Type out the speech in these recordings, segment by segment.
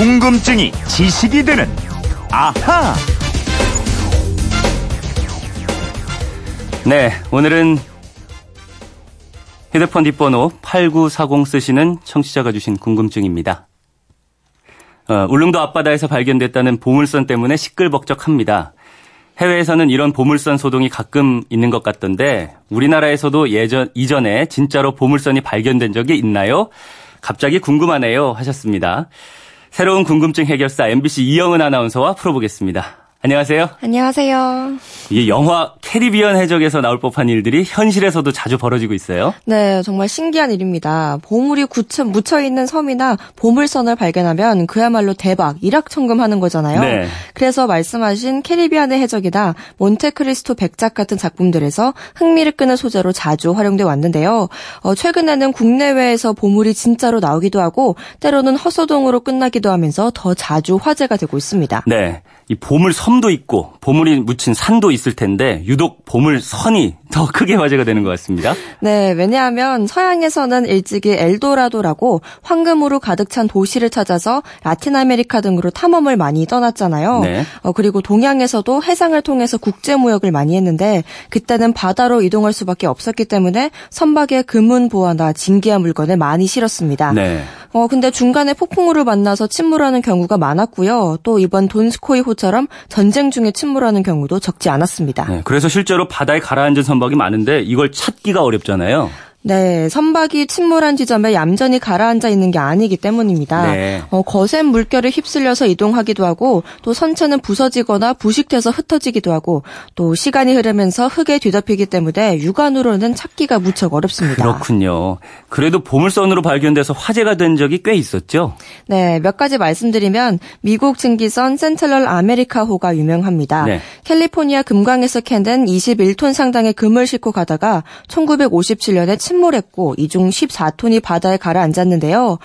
궁금증이 지식이 되는 아하. 네, 오늘은 휴대폰 뒷번호 8940 쓰시는 청취자가 주신 궁금증입니다. 어, 울릉도 앞바다에서 발견됐다는 보물선 때문에 시끌벅적합니다. 해외에서는 이런 보물선 소동이 가끔 있는 것 같던데 우리나라에서도 예전 이전에 진짜로 보물선이 발견된 적이 있나요? 갑자기 궁금하네요 하셨습니다. 새로운 궁금증 해결사 MBC 이영은 아나운서와 풀어보겠습니다. 안녕하세요. 안녕하세요. 이게 영화 캐리비안 해적에서 나올 법한 일들이 현실에서도 자주 벌어지고 있어요. 네, 정말 신기한 일입니다. 보물이 굳혀 묻혀 있는 섬이나 보물선을 발견하면 그야말로 대박, 일확천금하는 거잖아요. 네. 그래서 말씀하신 캐리비안의 해적이나 몬테크리스토 백작 같은 작품들에서 흥미를 끄는 소재로 자주 활용돼 왔는데요. 어, 최근에는 국내외에서 보물이 진짜로 나오기도 하고 때로는 헛소동으로 끝나기도 하면서 더 자주 화제가 되고 있습니다. 네. 이 보물 섬도 있고 보물이 묻힌 산도 있을 텐데 유독 보물 선이 더 크게 화제가 되는 것 같습니다. 네, 왜냐하면 서양에서는 일찍이 엘도라도라고 황금으로 가득 찬 도시를 찾아서 라틴 아메리카 등으로 탐험을 많이 떠났잖아요. 네. 어, 그리고 동양에서도 해상을 통해서 국제 무역을 많이 했는데 그때는 바다로 이동할 수밖에 없었기 때문에 선박에 금은 보화나 진귀한 물건을 많이 실었습니다. 네. 어, 근데 중간에 폭풍우를 만나서 침몰하는 경우가 많았고요. 또 이번 돈스코이 호 처럼 전쟁 중에 침몰하는 경우도 적지 않았습니다. 네. 그래서 실제로 바다에 가라앉은 선박이 많은데 이걸 찾기가 어렵잖아요. 네, 선박이 침몰한 지점에 얌전히 가라앉아 있는 게 아니기 때문입니다. 네. 어, 거센 물결을 휩쓸려서 이동하기도 하고 또 선체는 부서지거나 부식돼서 흩어지기도 하고 또 시간이 흐르면서 흙에 뒤덮이기 때문에 육안으로는 찾기가 무척 어렵습니다. 그렇군요. 그래도 보물선으로 발견돼서 화제가 된 적이 꽤 있었죠. 네, 몇 가지 말씀드리면 미국 증기선 센트럴 아메리카호가 유명합니다. 네. 캘리포니아 금광에서 캔 된 21톤 상당의 금을 싣고 가다가 1957년에 침몰했고 이중 14톤이 바다에 가라앉았는데요.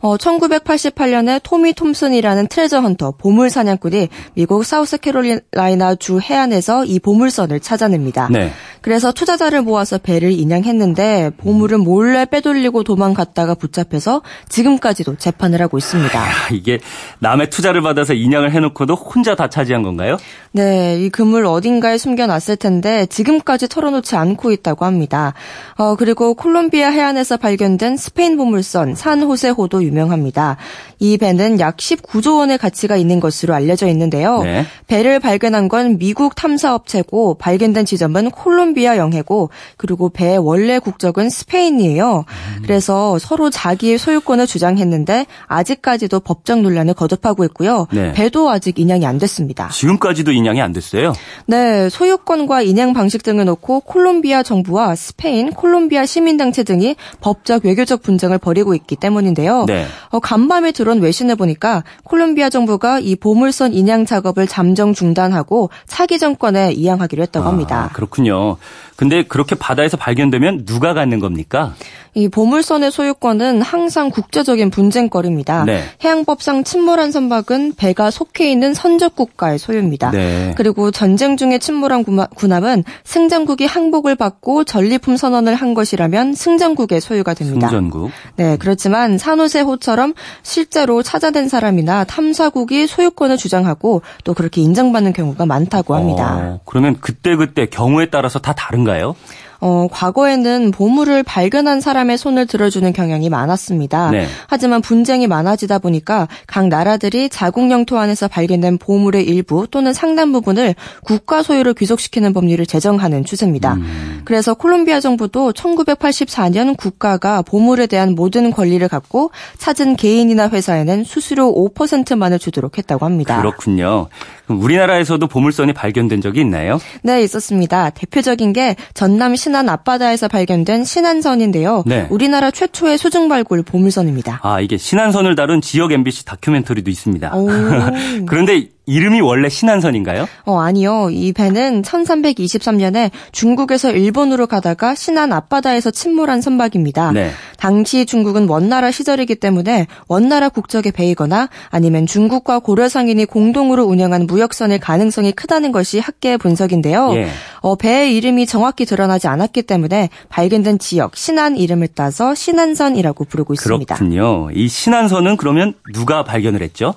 어, 1988년에 토미 톰슨이라는 트레저 헌터 보물 사냥꾼이 미국 사우스캐롤라이나 주 해안에서 이 보물선을 찾아냅니다. 네. 그래서 투자자를 모아서 배를 인양했는데 보물은 몰래 빼돌리고 도망갔다가 붙잡혀서 지금까지도 재판을 하고 있습니다. 아, 이게 남의 투자를 받아서 인양을 해놓고도 혼자 다 차지한 건가요? 네, 이 금을 어딘가에 숨겨놨을 텐데 지금까지 털어놓지 않고 있다고 합니다. 어, 그리고 콜롬비아 해안에서 발견된 스페인 보물선 산호세호도 유명합니다. 이 배는 약 19조 원의 가치가 있는 것으로 알려져 있는데요. 네. 배를 발견한 건 미국 탐사업체고 발견된 지점은 콜롬비아 영해고 그리고 배의 원래 국적은 스페인이에요. 그래서 서로 자기의 소유권을 주장했는데 아직까지도 법적 논란을 거듭하고 있고요. 네. 배도 아직 인양이 안 됐습니다. 지금까지도 인양이 안 됐어요. 네, 소유권과 인양 방식 등을 놓고 콜롬비아 정부와 스페인, 콜롬비아 시민단체 등이 법적 외교적 분쟁을 벌이고 있기 때문인데요. 네. 어, 간밤에 들어온 외신을 보니까 콜롬비아 정부가 이 보물선 인양 작업을 잠정 중단하고 차기 정권에 이양하기로 했다고 합니다. 아, 그렇군요. 근데 그렇게 바다에서 발견되면 누가 갖는 겁니까? 이 보물선의 소유권은 항상 국제적인 분쟁거리입니다. 네. 해양법상 침몰한 선박은 배가 속해 있는 선적 국가의 소유입니다. 네. 그리고 전쟁 중에 침몰한 군함은 승전국이 항복을 받고 전리품 선언을 한 것이라면 승전국의 소유가 됩니다. 승전국. 네, 그렇지만 산호세호처럼 실제로 찾아낸 사람이나 탐사국이 소유권을 주장하고 또 그렇게 인정받는 경우가 많다고 합니다. 어, 그러면 그때 그때 경우에 따라서 다 다른가요? 어, 과거에는 보물을 발견한 사람의 손을 들어주는 경향이 많았습니다. 네. 하지만 분쟁이 많아지다 보니까 각 나라들이 자국 영토 안에서 발견된 보물의 일부 또는 상당 부분을 국가 소유로 귀속시키는 법률을 제정하는 추세입니다. 음. 그래서 콜롬비아 정부도 1984년 국가가 보물에 대한 모든 권리를 갖고 찾은 개인이나 회사에는 수수료 5%만을 주도록 했다고 합니다. 그렇군요. 우리나라에서도 보물선이 발견된 적이 있나요? 네, 있었습니다. 대표적인 게 전남 신안 앞바다에서 발견된 신안선인데요. 네. 우리나라 최초의 수중 발굴 보물선입니다. 아, 이게 신안선을 다룬 지역 MBC 다큐멘터리도 있습니다. 오. 그런데 이름이 원래 신안선인가요? 어, 아니요. 이 배는 1323년에 중국에서 일본으로 가다가 신안 앞바다에서 침몰한 선박입니다. 네. 당시 중국은 원나라 시절이기 때문에 원나라 국적에 배이거나 아니면 중국과 고려 상인이 공동으로 운영한 무역선일 가능성이 크다는 것이 학계의 분석인데요. 예. 어, 배의 이름이 정확히 드러나지 않았기 때문에 발견된 지역 신안 이름을 따서 신안선이라고 부르고 있습니다. 그렇군요. 이 신안선은 그러면 누가 발견을 했죠?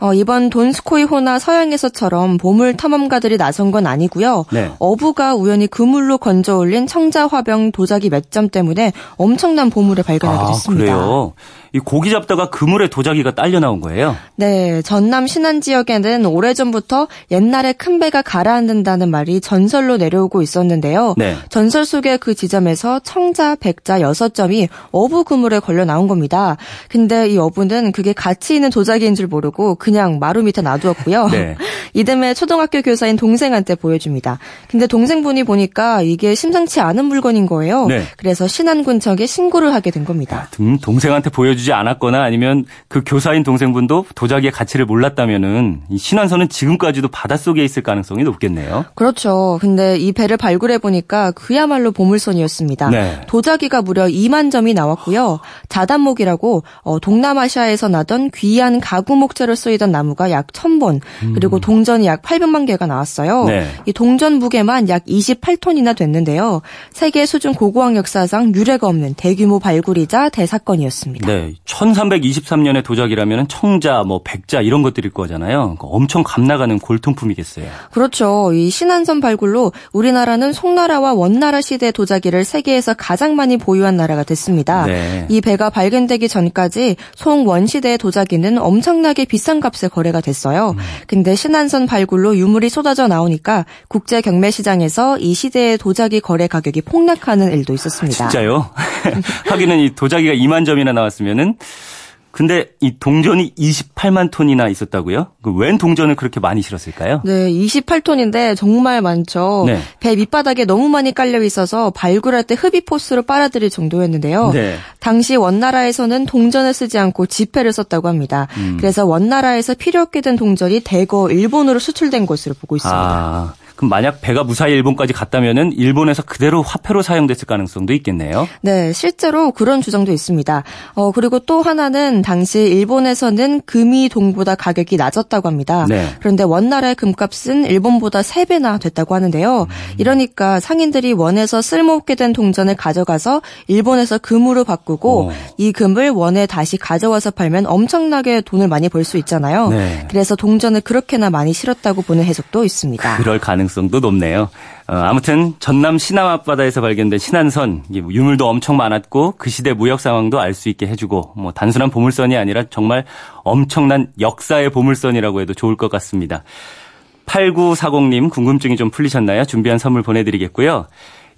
어, 이번 돈스코이 호나 서양에서처럼 보물 탐험가들이 나선 건 아니고요. 네. 어부가 우연히 그물로 건져 올린 청자 화병 도자기 몇 점 때문에 엄청난 보물을 발견하게 아, 됐습니다. 그래요? 이 고기 잡다가 그물에 도자기가 딸려 나온 거예요? 네, 전남 신안 지역에는 오래전부터 옛날에 큰 배가 가라앉는다는 말이 전설로 내려오고 있었는데요. 네. 전설 속의 그 지점에서 청자, 백자 6점이 어부 그물에 걸려 나온 겁니다. 근데 이 어부는 그게 가치 있는 도자기인 줄 모르고 그냥 마루 밑에 놔두었고요. 네. 이듬해 초등학교 교사인 동생한테 보여줍니다. 근데 동생분이 보니까 이게 심상치 않은 물건인 거예요. 네. 그래서 신안군청에 신고를 하게 된 겁니다. 아, 동생한테 보여 주지 않았거나 아니면 그 교사인 동생분도 도자기의 가치를 몰랐다면은 이 신안선은 지금까지도 바닷속에 있을 가능성이 높겠네요. 그렇죠. 근데 이 배를 발굴해 보니까 그야말로 보물선이었습니다. 네. 도자기가 무려 2만 점이 나왔고요. 자단목이라고 어, 동남아시아에서 나던 귀한 가구 목재로 쓰이던 나무가 약 1000본, 음. 그리고 동 전이 약 800만 개가 나왔어요. 네. 이 동전 무게만 약 28톤이나 됐는데요. 세계 수준 고고학 역사상 유례가 없는 대규모 발굴이자 대사건이었습니다. 네. 1323년의 도자기라면 청자, 뭐 백자 이런 것들일 거잖아요. 그러니까 엄청 값나가는 골통품이겠어요. 그렇죠. 이 신안선 발굴로 우리나라는 송나라와 원나라 시대 도자기를 세계에서 가장 많이 보유한 나라가 됐습니다. 네. 이 배가 발견되기 전까지 송원 시대의 도자기는 엄청나게 비싼 값에 거래가 됐어요. 음. 근데 신 안선 발굴로 유물이 쏟아져 나오니까 국제 경매 시장에서 이 시대의 도자기 거래 가격이 폭락하는 일도 있었습니다. 진짜요? 하기는 이 도자기가 2만 점이나 나왔으면 보면은 근데 이 동전이 28만 톤이나 있었다고요? 그웬 동전을 그렇게 많이 실었을까요? 네, 28톤인데 정말 많죠. 네. 배 밑바닥에 너무 많이 깔려 있어서 발굴할 때 흡입 포스로 빨아들일 정도였는데요. 네. 당시 원나라에서는 동전을 쓰지 않고 지폐를 썼다고 합니다. 음. 그래서 원나라에서 필요 없게 된 동전이 대거 일본으로 수출된 것으로 보고 있습니다. 아. 그럼 만약 배가 무사히 일본까지 갔다면은 일본에서 그대로 화폐로 사용됐을 가능성도 있겠네요. 네, 실제로 그런 주장도 있습니다. 어, 그리고 또 하나는 당시 일본에서는 금이 동보다 가격이 낮았다고 합니다. 네. 그런데 원나라의 금값은 일본보다 3배나 됐다고 하는데요. 음. 이러니까 상인들이 원에서 쓸모없게 된 동전을 가져가서 일본에서 금으로 바꾸고 오. 어. 이 금을 원에 다시 가져와서 팔면 엄청나게 돈을 많이 벌 수 있잖아요. 네. 그래서 동전을 그렇게나 많이 실었다고 보는 해석도 있습니다. 그럴 가능 가능성도 높네요. 어, 아무튼 전남 신남 앞바다에서 발견된 신안선 유물도 엄청 많았고 그 시대 무역 상황도 알 수 있게 해주고 뭐 단순한 보물선이 아니라 정말 엄청난 역사의 보물선이라고 해도 좋을 것 같습니다. 8940님 궁금증이 좀 풀리셨나요? 준비한 선물 보내드리겠고요.